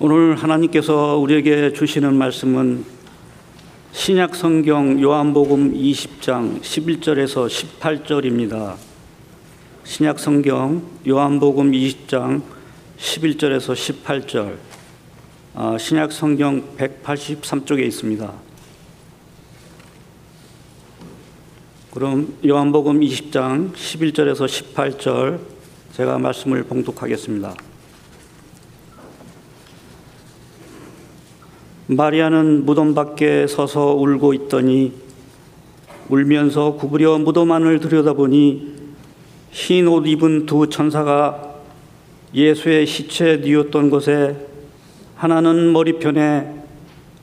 오늘 하나님께서 우리에게 주시는 말씀은 신약 성경 요한복음 20장 11절에서 18절입니다. 신약 성경 요한복음 20장 11절에서 18절. 아, 신약 성경 183쪽에 있습니다. 그럼 요한복음 20장 11절에서 18절 제가 말씀을 봉독하겠습니다. 마리아는 무덤 밖에 서서 울고 있더니 울면서 구부려 무덤 안을 들여다보니 흰 옷 입은 두 천사가 예수의 시체 뉘었던 곳에 하나는 머리편에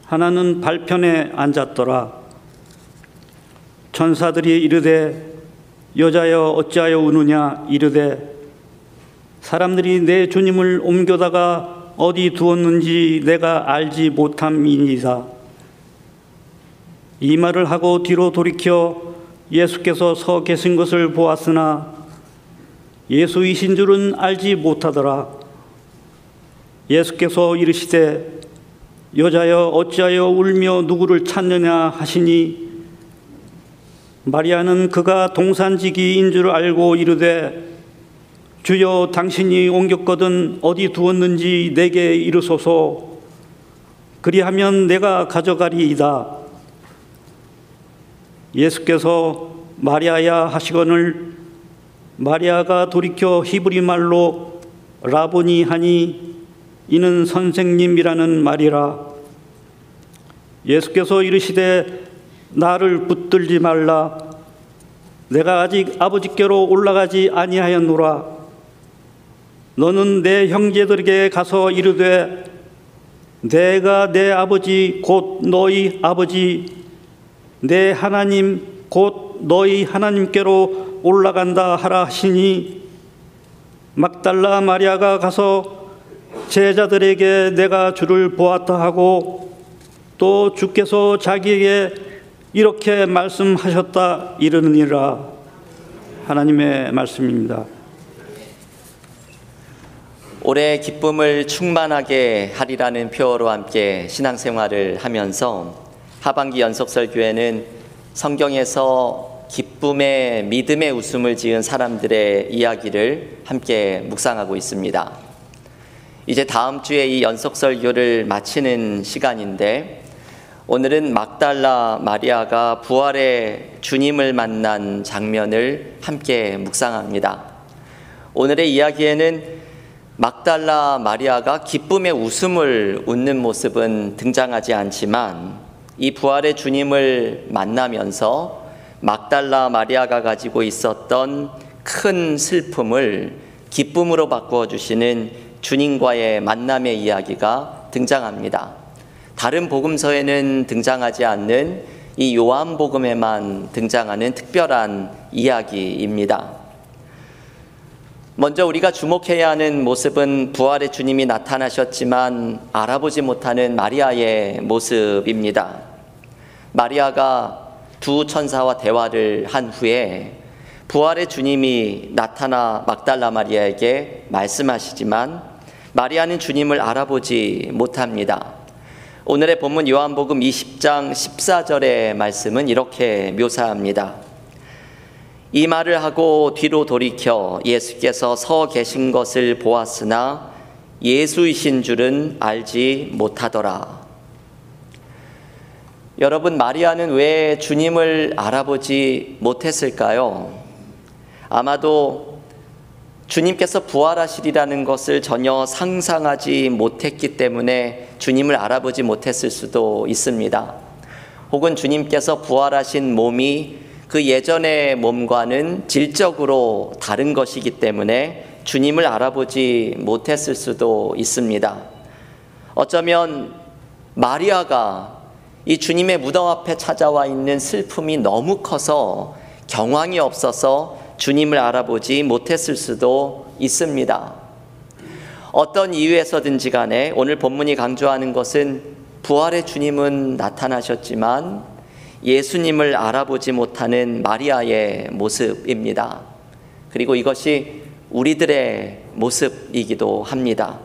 하나는 발편에 앉았더라. 천사들이 이르되 여자여 어찌하여 우느냐 이르되 사람들이 내 주님을 옮겨다가 어디 두었는지 내가 알지 못함이니이다. 이 말을 하고 뒤로 돌이켜 예수께서 서 계신 것을 보았으나 예수이신 줄은 알지 못하더라. 예수께서 이르시되 여자여 어찌하여 울며 누구를 찾느냐 하시니 마리아는 그가 동산지기인 줄 알고 이르되 주여 당신이 옮겼거든 어디 두었는지 내게 이르소서. 그리하면 내가 가져가리이다. 예수께서 마리아야 하시거늘 마리아가 돌이켜 히브리 말로 라보니 하니 이는 선생님이라는 말이라. 예수께서 이르시되 나를 붙들지 말라. 내가 아직 아버지께로 올라가지 아니하였노라 너는 내 형제들에게 가서 이르되 내가 내 아버지 곧 너희 아버지 내 하나님 곧 너희 하나님께로 올라간다 하라 하시니 막달라 마리아가 가서 제자들에게 내가 주를 보았다 하고 또 주께서 자기에게 이렇게 말씀하셨다 이르느니라 하나님의 말씀입니다. 올해 기쁨을 충만하게 하리라는 표어로 함께 신앙생활을 하면서 하반기 연속설 교회는 성경에서 기쁨의 믿음의 웃음을 지은 사람들의 이야기를 함께 묵상하고 있습니다. 이제 다음 주에 이 연속설교를 마치는 시간인데 오늘은 막달라 마리아가 부활의 주님을 만난 장면을 함께 묵상합니다. 오늘의 이야기에는 막달라 마리아가 기쁨의 웃음을 웃는 모습은 등장하지 않지만 이 부활의 주님을 만나면서 막달라 마리아가 가지고 있었던 큰 슬픔을 기쁨으로 바꾸어 주시는 주님과의 만남의 이야기가 등장합니다. 다른 복음서에는 등장하지 않는 이 요한복음에만 등장하는 특별한 이야기입니다. 먼저 우리가 주목해야 하는 모습은 부활의 주님이 나타나셨지만 알아보지 못하는 마리아의 모습입니다. 마리아가 두 천사와 대화를 한 후에 부활의 주님이 나타나 막달라 마리아에게 말씀하시지만 마리아는 주님을 알아보지 못합니다. 오늘의 본문 요한복음 20장 14절의 말씀은 이렇게 묘사합니다. 이 말을 하고 뒤로 돌이켜 예수께서 서 계신 것을 보았으나 예수이신 줄은 알지 못하더라. 여러분, 마리아는 왜 주님을 알아보지 못했을까요? 아마도 주님께서 부활하시리라는 것을 전혀 상상하지 못했기 때문에 주님을 알아보지 못했을 수도 있습니다. 혹은 주님께서 부활하신 몸이 그 예전의 몸과는 질적으로 다른 것이기 때문에 주님을 알아보지 못했을 수도 있습니다. 어쩌면 마리아가 이 주님의 무덤 앞에 찾아와 있는 슬픔이 너무 커서 경황이 없어서 주님을 알아보지 못했을 수도 있습니다. 어떤 이유에서든지 간에 오늘 본문이 강조하는 것은 부활의 주님은 나타나셨지만 예수님을 알아보지 못하는 마리아의 모습입니다. 그리고 이것이 우리들의 모습이기도 합니다.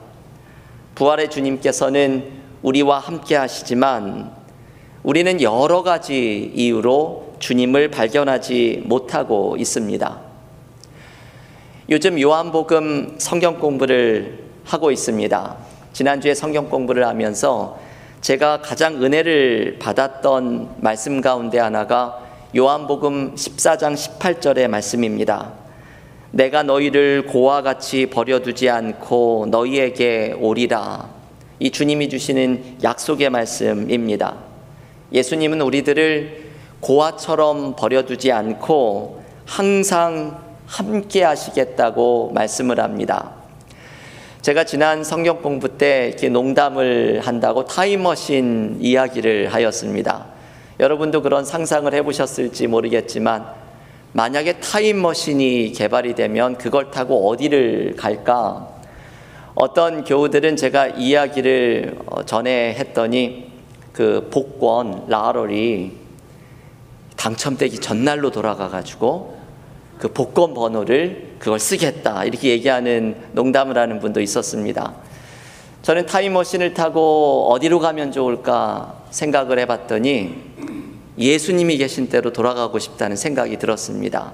부활의 주님께서는 우리와 함께 하시지만 우리는 여러 가지 이유로 주님을 발견하지 못하고 있습니다. 요즘 요한복음 성경 공부를 하고 있습니다. 지난주에 성경 공부를 하면서 제가 가장 은혜를 받았던 말씀 가운데 하나가 요한복음 14장 18절의 말씀입니다. 내가 너희를 고와 같이 버려두지 않고 너희에게 오리라. 이 주님이 주시는 약속의 말씀입니다. 예수님은 우리들을 고아처럼 버려두지 않고 항상 함께 하시겠다고 말씀을 합니다. 제가 지난 성경 공부 때 이렇게 농담을 한다고 타임머신 이야기를 하였습니다. 여러분도 그런 상상을 해보셨을지 모르겠지만 만약에 타임머신이 개발이 되면 그걸 타고 어디를 갈까? 어떤 교우들은 제가 이야기를 어, 전에 했더니 그 복권 라럴이 당첨되기 전날로 돌아가 가지고 그 복권 번호를 그걸 쓰겠다 이렇게 얘기하는 농담을 하는 분도 있었습니다. 저는 타임머신을 타고 어디로 가면 좋을까 생각을 해봤더니 예수님이 계신 때로 돌아가고 싶다는 생각이 들었습니다.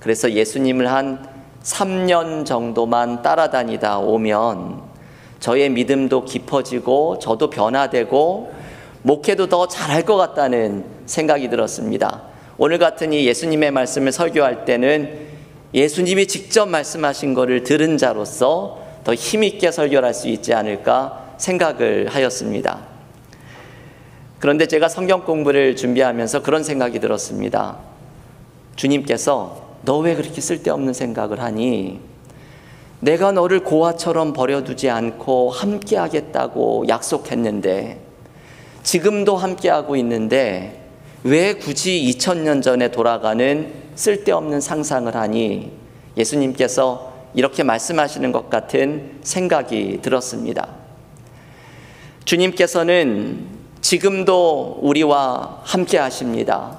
그래서 예수님을 한 3년 정도만 따라다니다 오면 저의 믿음도 깊어지고 저도 변화되고 목회도 더 잘할 것 같다는 생각이 들었습니다. 오늘 같은 이 예수님의 말씀을 설교할 때는 예수님이 직접 말씀하신 것을 들은 자로서 더 힘있게 설교할 수 있지 않을까 생각을 하였습니다. 그런데 제가 성경 공부를 준비하면서 그런 생각이 들었습니다. 주님께서 너 왜 그렇게 쓸데없는 생각을 하니? 내가 너를 고아처럼 버려두지 않고 함께 하겠다고 약속했는데 지금도 함께하고 있는데 왜 굳이 2000년 전에 돌아가는 쓸데없는 상상을 하니 예수님께서 이렇게 말씀하시는 것 같은 생각이 들었습니다. 주님께서는 지금도 우리와 함께 하십니다.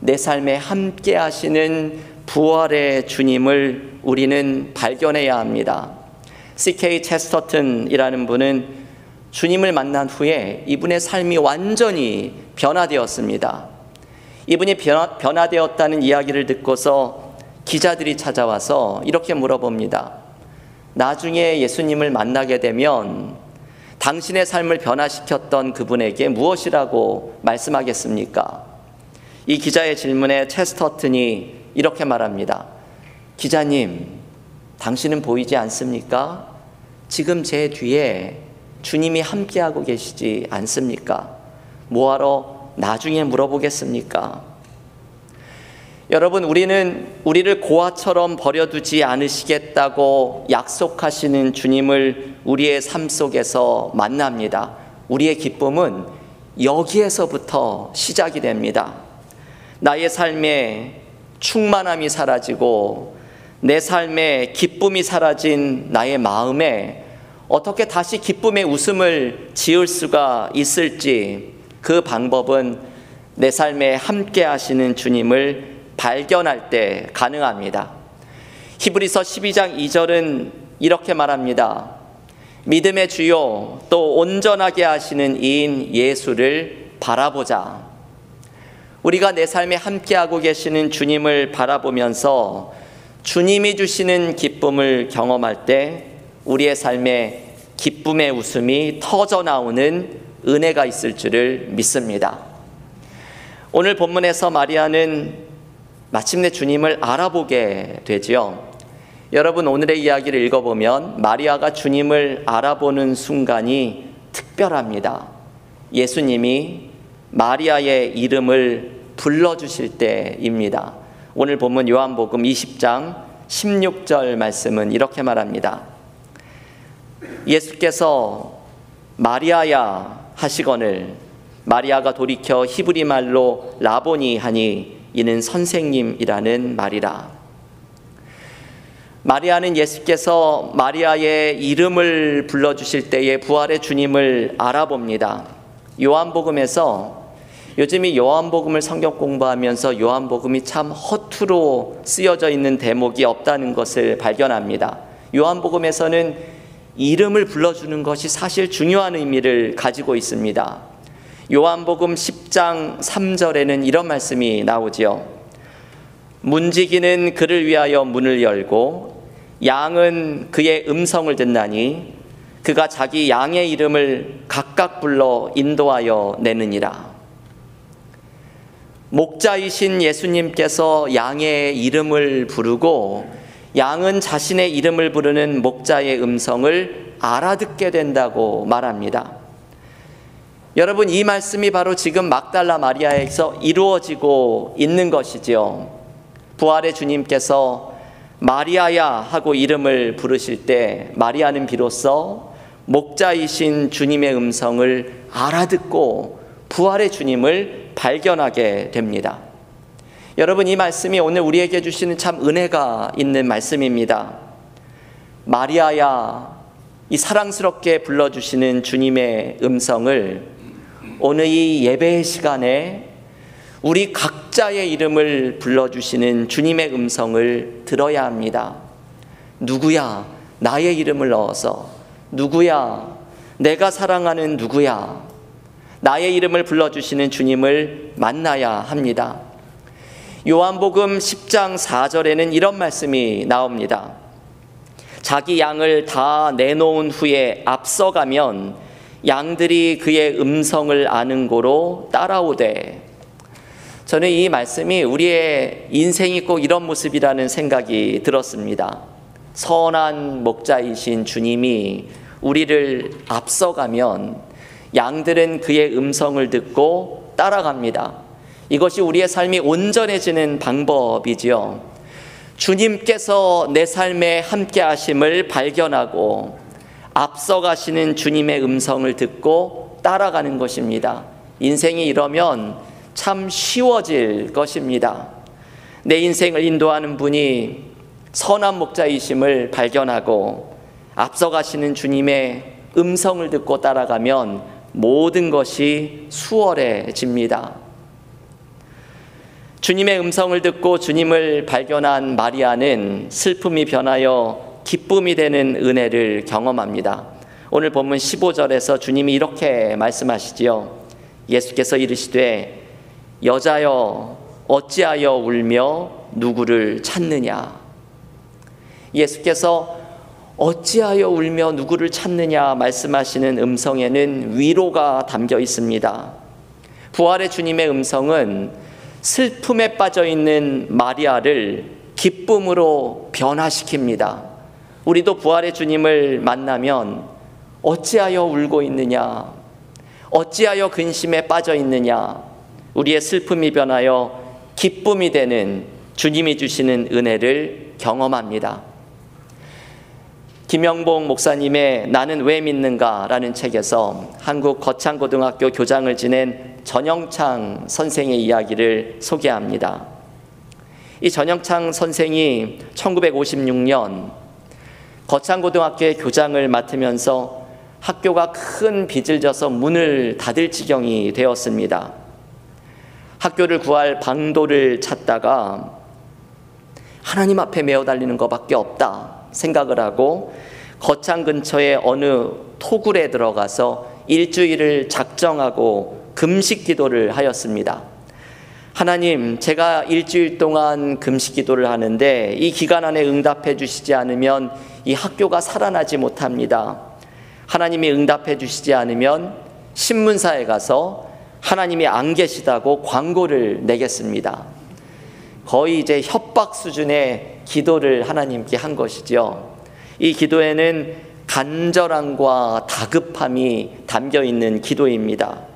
내 삶에 함께 하시는 부활의 주님을 우리는 발견해야 합니다. C.K. 체스터튼이라는 분은 주님을 만난 후에 이분의 삶이 완전히 변화되었습니다. 이분이 변화, 변화되었다는 이야기를 듣고서 기자들이 찾아와서 이렇게 물어봅니다. 나중에 예수님을 만나게 되면 당신의 삶을 변화시켰던 그분에게 무엇이라고 말씀하겠습니까? 이 기자의 질문에 체스터튼이 이렇게 말합니다. 기자님, 당신은 보이지 않습니까? 지금 제 뒤에 주님이 함께하고 계시지 않습니까? 뭐하러 나중에 물어보겠습니까? 여러분, 우리는 우리를 고아처럼 버려두지 않으시겠다고 약속하시는 주님을 우리의 삶 속에서 만납니다. 우리의 기쁨은 여기에서부터 시작이 됩니다. 나의 삶에 충만함이 사라지고 내 삶에 기쁨이 사라진 나의 마음에 어떻게 다시 기쁨의 웃음을 지을 수가 있을지 그 방법은 내 삶에 함께 하시는 주님을 발견할 때 가능합니다. 히브리서 12장 2절은 이렇게 말합니다. 믿음의 주요 또 온전하게 하시는 이인 예수를 바라보자. 우리가 내 삶에 함께하고 계시는 주님을 바라보면서 주님이 주시는 기쁨을 경험할 때 우리의 삶에 기쁨의 웃음이 터져 나오는 은혜가 있을 줄을 믿습니다. 오늘 본문에서 마리아는 마침내 주님을 알아보게 되지요. 여러분 오늘의 이야기를 읽어보면 마리아가 주님을 알아보는 순간이 특별합니다. 예수님이 마리아의 이름을 불러주실 때입니다. 오늘 본문 요한복음 20장 16절 말씀은 이렇게 말합니다. 예수께서 마리아야 하시거늘 마리아가 돌이켜 히브리 말로 라보니 하니 이는 선생님이라는 말이라. 마리아는 예수께서 마리아의 이름을 불러주실 때에 부활의 주님을 알아봅니다. 요한복음에서 요즘 이 요한복음을 성경 공부하면서 요한복음이 참 허투루 쓰여져 있는 대목이 없다는 것을 발견합니다. 요한복음에서는 이름을 불러주는 것이 사실 중요한 의미를 가지고 있습니다. 요한복음 10장 3절에는 이런 말씀이 나오지요. 문지기는 그를 위하여 문을 열고 양은 그의 음성을 듣나니 그가 자기 양의 이름을 각각 불러 인도하여 내느니라. 목자이신 예수님께서 양의 이름을 부르고 양은 자신의 이름을 부르는 목자의 음성을 알아듣게 된다고 말합니다. 여러분, 이 말씀이 바로 지금 막달라 마리아에서 이루어지고 있는 것이지요. 부활의 주님께서 마리아야 하고 이름을 부르실 때 마리아는 비로소 목자이신 주님의 음성을 알아듣고 부활의 주님을 발견하게 됩니다. 여러분 이 말씀이 오늘 우리에게 주시는 참 은혜가 있는 말씀입니다. 마리아야 이 사랑스럽게 불러주시는 주님의 음성을 오늘 이 예배의 시간에 우리 각자의 이름을 불러주시는 주님의 음성을 들어야 합니다. 누구야? 나의 이름을 넣어서. 누구야? 내가 사랑하는 누구야? 나의 이름을 불러주시는 주님을 만나야 합니다. 요한복음 10장 4절에는 이런 말씀이 나옵니다. 자기 양을 다 내놓은 후에 앞서가면 양들이 그의 음성을 아는 고로 따라오되 저는 이 말씀이 우리의 인생이 꼭 이런 모습이라는 생각이 들었습니다. 선한 목자이신 주님이 우리를 앞서가면 양들은 그의 음성을 듣고 따라갑니다. 이것이 우리의 삶이 온전해지는 방법이지요. 주님께서 내 삶에 함께 하심을 발견하고 앞서가시는 주님의 음성을 듣고 따라가는 것입니다. 인생이 이러면 참 쉬워질 것입니다. 내 인생을 인도하는 분이 선한 목자이심을 발견하고 앞서가시는 주님의 음성을 듣고 따라가면 모든 것이 수월해집니다. 주님의 음성을 듣고 주님을 발견한 마리아는 슬픔이 변하여 기쁨이 되는 은혜를 경험합니다. 오늘 본문 15절에서 주님이 이렇게 말씀하시지요. 예수께서 이르시되 여자여 어찌하여 울며 누구를 찾느냐. 예수께서 어찌하여 울며 누구를 찾느냐 말씀하시는 음성에는 위로가 담겨 있습니다. 부활의 주님의 음성은 슬픔에 빠져 있는 마리아를 기쁨으로 변화시킵니다. 우리도 부활의 주님을 만나면 어찌하여 울고 있느냐? 어찌하여 근심에 빠져 있느냐? 우리의 슬픔이 변하여 기쁨이 되는 주님이 주시는 은혜를 경험합니다. 김영봉 목사님의 나는 왜 믿는가 라는 책에서 한국 거창고등학교 교장을 지낸 전영창 선생의 이야기를 소개합니다. 이 전영창 선생이 1956년 거창고등학교의 교장을 맡으면서 학교가 큰 빚을 져서 문을 닫을 지경이 되었습니다. 학교를 구할 방도를 찾다가 하나님 앞에 메어 달리는 것밖에 없다. 생각을 하고 거창 근처의 어느 토굴에 들어가서 일주일을 작정하고 금식 기도를 하였습니다. 하나님, 제가 일주일 동안 금식 기도를 하는데 이 기간 안에 응답해 주시지 않으면 이 학교가 살아나지 못합니다. 하나님이 응답해 주시지 않으면 신문사에 가서 하나님이 안 계시다고 광고를 내겠습니다. 거의 이제 협박 수준의 기도를 하나님께 한 것이죠. 이 기도에는 간절함과 다급함이 담겨 있는 기도입니다.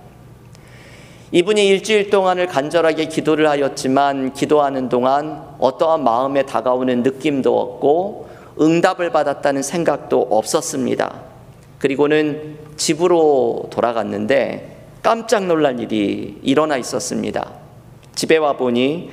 이분이 일주일 동안을 간절하게 기도를 하였지만 기도하는 동안 어떠한 마음에 다가오는 느낌도 없고 응답을 받았다는 생각도 없었습니다. 그리고는 집으로 돌아갔는데 깜짝 놀랄 일이 일어나 있었습니다. 집에 와 보니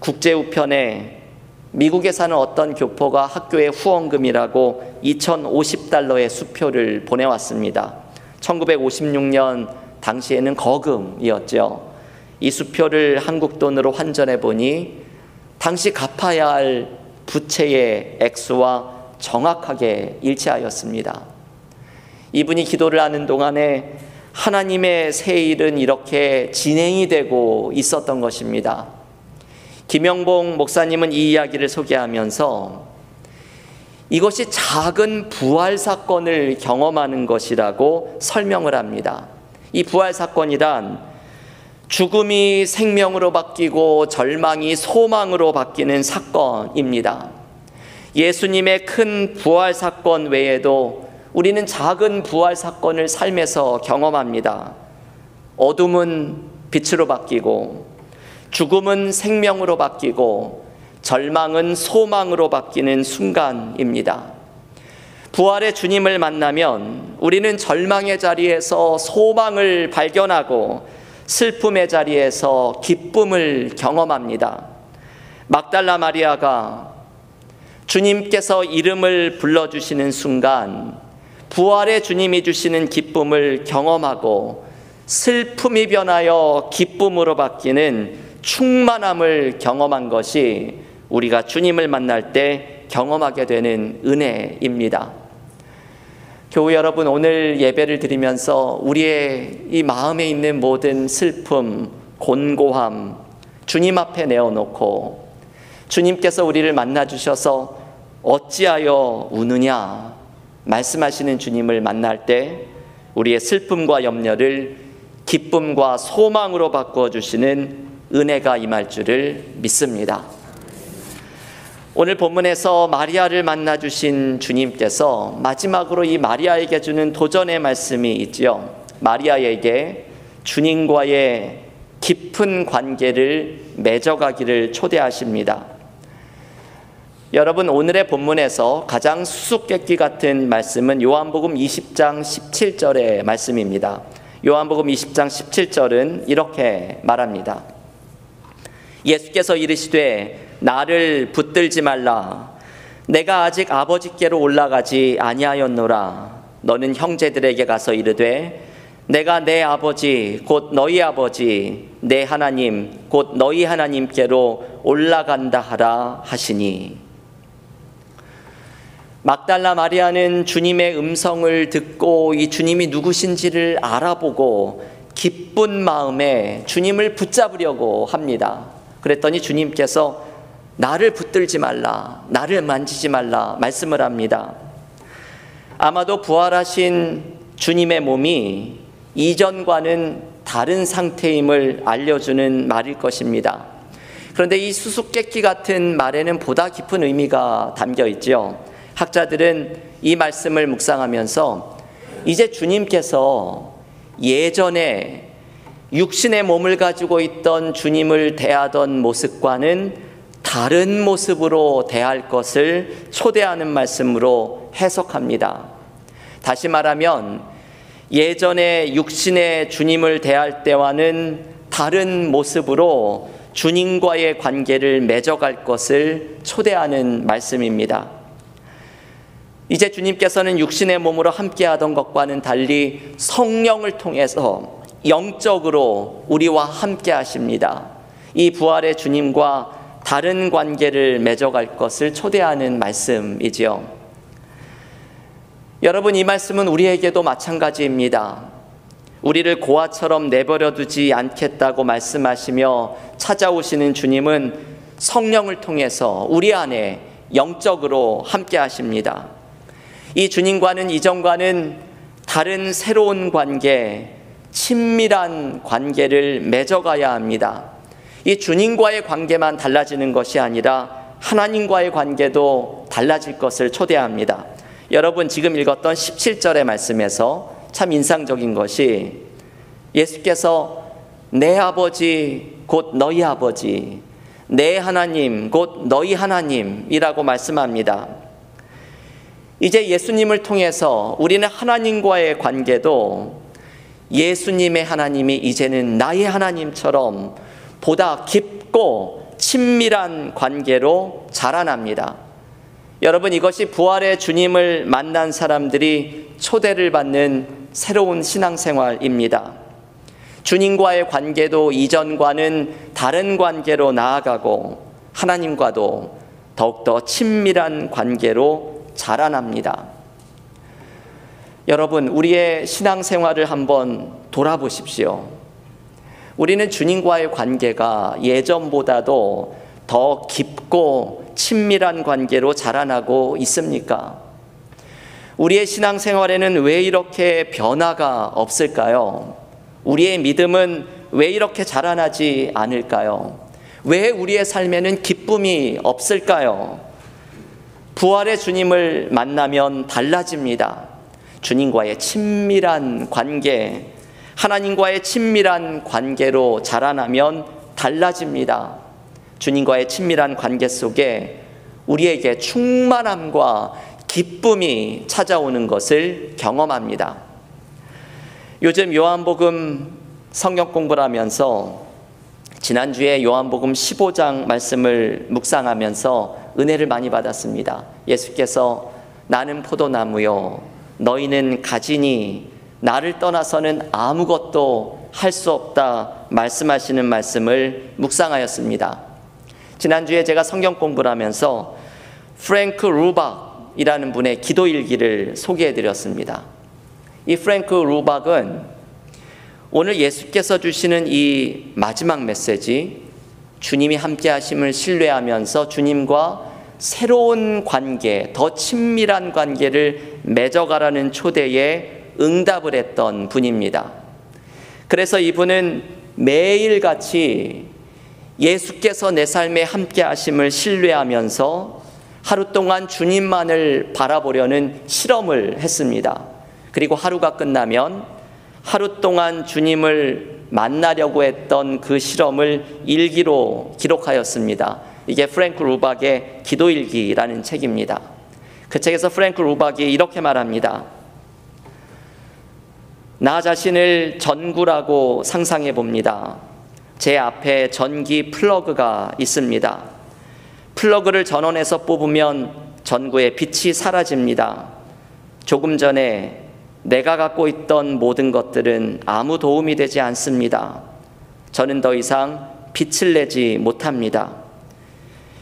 국제우편에 미국에 사는 어떤 교포가 학교에 후원금이라고 2,050달러의 수표를 보내왔습니다. 1956년 당시에는 거금이었죠. 이 수표를 한국 돈으로 환전해 보니 당시 갚아야 할 부채의 액수와 정확하게 일치하였습니다. 이분이 기도를 하는 동안에 하나님의 새 일은 이렇게 진행이 되고 있었던 것입니다. 김영봉 목사님은 이 이야기를 소개하면서 이것이 작은 부활 사건을 경험하는 것이라고 설명을 합니다. 이 부활 사건이란 죽음이 생명으로 바뀌고 절망이 소망으로 바뀌는 사건입니다. 예수님의 큰 부활 사건 외에도 우리는 작은 부활 사건을 삶에서 경험합니다. 어둠은 빛으로 바뀌고, 죽음은 생명으로 바뀌고, 절망은 소망으로 바뀌는 순간입니다. 부활의 주님을 만나면 우리는 절망의 자리에서 소망을 발견하고 슬픔의 자리에서 기쁨을 경험합니다. 막달라 마리아가 주님께서 이름을 불러주시는 순간 부활의 주님이 주시는 기쁨을 경험하고 슬픔이 변하여 기쁨으로 바뀌는 충만함을 경험한 것이 우리가 주님을 만날 때 경험하게 되는 은혜입니다. 교우 여러분, 오늘 예배를 드리면서 우리의 이 마음에 있는 모든 슬픔, 곤고함, 주님 앞에 내어놓고 주님께서 우리를 만나 주셔서 어찌하여 우느냐 말씀하시는 주님을 만날 때 우리의 슬픔과 염려를 기쁨과 소망으로 바꾸어 주시는 은혜가 임할 줄을 믿습니다. 오늘 본문에서 마리아를 만나 주신 주님께서 마지막으로 이 마리아에게 주는 도전의 말씀이 있지요. 마리아에게 주님과의 깊은 관계를 맺어가기를 초대하십니다. 여러분 오늘의 본문에서 가장 수수께끼 같은 말씀은 요한복음 20장 17절의 말씀입니다. 요한복음 20장 17절은 이렇게 말합니다. 예수께서 이르시되 나를 붙들지 말라. 내가 아직 아버지께로 올라가지 아니하였노라. 너는 형제들에게 가서 이르되 내가 내 아버지 곧 너희 아버지 내 하나님 곧 너희 하나님께로 올라간다 하라 하시니. 막달라 마리아는 주님의 음성을 듣고 이 주님이 누구신지를 알아보고 기쁜 마음에 주님을 붙잡으려고 합니다. 그랬더니 주님께서 나를 붙들지 말라, 나를 만지지 말라 말씀을 합니다. 아마도 부활하신 주님의 몸이 이전과는 다른 상태임을 알려주는 말일 것입니다. 그런데 이 수수께끼 같은 말에는 보다 깊은 의미가 담겨 있죠. 학자들은 이 말씀을 묵상하면서 이제 주님께서 예전에 육신의 몸을 가지고 있던 주님을 대하던 모습과는 다른 모습으로 대할 것을 초대하는 말씀으로 해석합니다. 다시 말하면 예전에 육신의 주님을 대할 때와는 다른 모습으로 주님과의 관계를 맺어갈 것을 초대하는 말씀입니다. 이제 주님께서는 육신의 몸으로 함께하던 것과는 달리 성령을 통해서 영적으로 우리와 함께 하십니다. 이 부활의 주님과 다른 관계를 맺어갈 것을 초대하는 말씀이지요. 여러분 이 말씀은 우리에게도 마찬가지입니다. 우리를 고아처럼 내버려 두지 않겠다고 말씀하시며 찾아오시는 주님은 성령을 통해서 우리 안에 영적으로 함께 하십니다. 이 주님과는 이전과는 다른 새로운 관계, 친밀한 관계를 맺어가야 합니다. 이 주님과의 관계만 달라지는 것이 아니라 하나님과의 관계도 달라질 것을 초대합니다. 여러분 지금 읽었던 17절의 말씀에서 참 인상적인 것이 예수께서 내 아버지 곧 너희 아버지 내 하나님 곧 너희 하나님이라고 말씀합니다. 이제 예수님을 통해서 우리는 하나님과의 관계도 예수님의 하나님이 이제는 나의 하나님처럼 보다 깊고 친밀한 관계로 자라납니다. 여러분 이것이 부활의 주님을 만난 사람들이 초대를 받는 새로운 신앙생활입니다. 주님과의 관계도 이전과는 다른 관계로 나아가고 하나님과도 더욱더 친밀한 관계로 자라납니다. 여러분, 우리의 신앙생활을 한번 돌아보십시오. 우리는 주님과의 관계가 예전보다도 더 깊고 친밀한 관계로 자라나고 있습니까? 우리의 신앙생활에는 왜 이렇게 변화가 없을까요? 우리의 믿음은 왜 이렇게 자라나지 않을까요? 왜 우리의 삶에는 기쁨이 없을까요? 부활의 주님을 만나면 달라집니다. 주님과의 친밀한 관계, 하나님과의 친밀한 관계로 자라나면 달라집니다. 주님과의 친밀한 관계 속에 우리에게 충만함과 기쁨이 찾아오는 것을 경험합니다. 요즘 요한복음 성경 공부를 하면서 지난주에 요한복음 15장 말씀을 묵상하면서 은혜를 많이 받았습니다. 예수께서 나는 포도나무요 너희는 가지니 나를 떠나서는 아무것도 할 수 없다 말씀하시는 말씀을 묵상하였습니다. 지난주에 제가 성경 공부를 하면서 프랭크 루박이라는 분의 기도 일기를 소개해 드렸습니다. 이 프랭크 루박은 오늘 예수께서 주시는 이 마지막 메시지 주님이 함께 하심을 신뢰하면서 주님과 새로운 관계, 더 친밀한 관계를 맺어가라는 초대에 응답을 했던 분입니다. 그래서 이분은 매일같이 예수께서 내 삶에 함께 하심을 신뢰하면서 하루 동안 주님만을 바라보려는 실험을 했습니다. 그리고 하루가 끝나면 하루 동안 주님을 만나려고 했던 그 실험을 일기로 기록하였습니다. 이게 프랭크 루박의 기도일기라는 책입니다. 그 책에서 프랭크 루박이 이렇게 말합니다. 나 자신을 전구라고 상상해 봅니다. 제 앞에 전기 플러그가 있습니다. 플러그를 전원에서 뽑으면 전구의 빛이 사라집니다. 조금 전에 내가 갖고 있던 모든 것들은 아무 도움이 되지 않습니다. 저는 더 이상 빛을 내지 못합니다.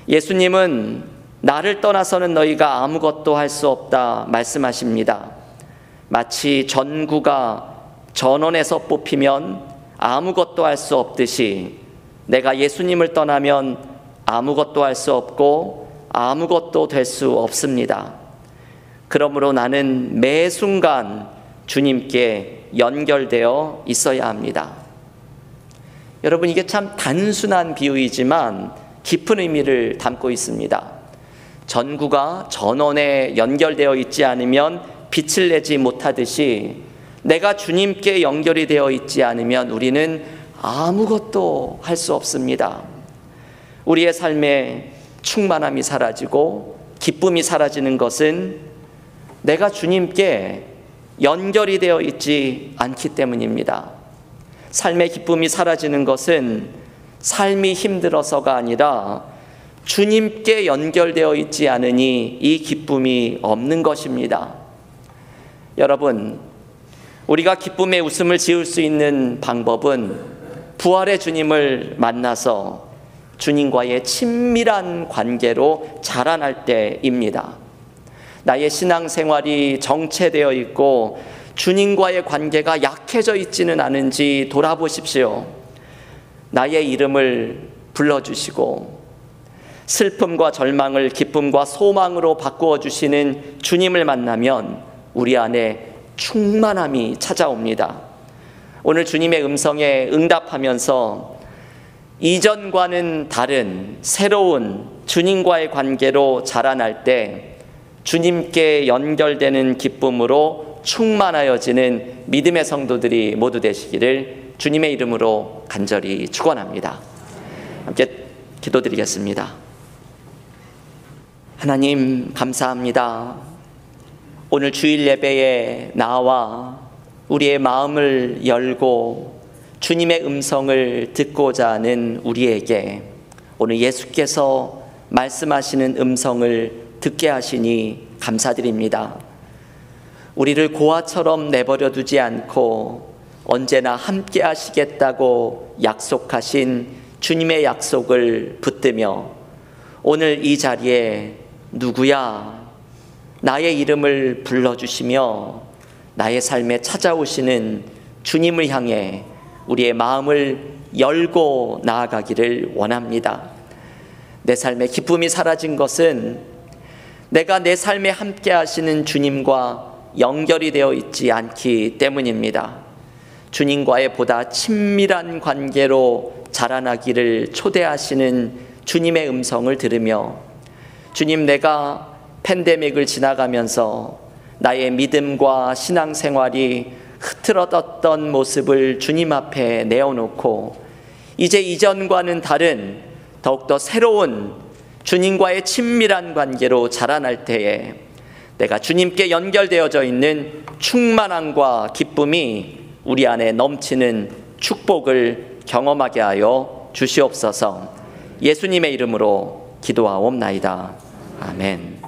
예수님은 나를 떠나서는 너희가 아무것도 할 수 없다 말씀하십니다. 마치 전구가 전원에서 뽑히면 아무것도 할 수 없듯이 내가 예수님을 떠나면 아무것도 할 수 없고 아무것도 될 수 없습니다. 그러므로 나는 매 순간 주님께 연결되어 있어야 합니다. 여러분, 이게 참 단순한 비유이지만 깊은 의미를 담고 있습니다. 전구가 전원에 연결되어 있지 않으면 빛을 내지 못하듯이 내가 주님께 연결이 되어 있지 않으면 우리는 아무것도 할 수 없습니다. 우리의 삶에 충만함이 사라지고 기쁨이 사라지는 것은 내가 주님께 연결이 되어 있지 않기 때문입니다. 삶의 기쁨이 사라지는 것은 삶이 힘들어서가 아니라 주님께 연결되어 있지 않으니 이 기쁨이 없는 것입니다. 여러분, 우리가 기쁨의 웃음을 지을 수 있는 방법은 부활의 주님을 만나서 주님과의 친밀한 관계로 자라날 때입니다. 나의 신앙생활이 정체되어 있고 주님과의 관계가 약해져 있지는 않은지 돌아보십시오. 나의 이름을 불러주시고 슬픔과 절망을 기쁨과 소망으로 바꾸어 주시는 주님을 만나면 우리 안에 충만함이 찾아옵니다. 오늘 주님의 음성에 응답하면서 이전과는 다른 새로운 주님과의 관계로 자라날 때 주님께 연결되는 기쁨으로 충만하여지는 믿음의 성도들이 모두 되시기를 주님의 이름으로 간절히 축원합니다. 함께 기도드리겠습니다. 하나님 감사합니다. 오늘 주일 예배에 나와 우리의 마음을 열고 주님의 음성을 듣고자 하는 우리에게 오늘 예수께서 말씀하시는 음성을 듣게 하시니 감사드립니다. 우리를 고아처럼 내버려 두지 않고 언제나 함께 하시겠다고 약속하신 주님의 약속을 붙들며 오늘 이 자리에 누구야 나의 이름을 불러주시며 나의 삶에 찾아오시는 주님을 향해 우리의 마음을 열고 나아가기를 원합니다. 내 삶의 기쁨이 사라진 것은 내가 내 삶에 함께 하시는 주님과 연결이 되어 있지 않기 때문입니다. 주님과의 보다 친밀한 관계로 자라나기를 초대하시는 주님의 음성을 들으며 주님 내가 팬데믹을 지나가면서 나의 믿음과 신앙생활이 흐트러졌던 모습을 주님 앞에 내어놓고 이제 이전과는 다른 더욱더 새로운 주님과의 친밀한 관계로 자라날 때에 내가 주님께 연결되어져 있는 충만함과 기쁨이 우리 안에 넘치는 축복을 경험하게 하여 주시옵소서 예수님의 이름으로 기도하옵나이다. 아멘.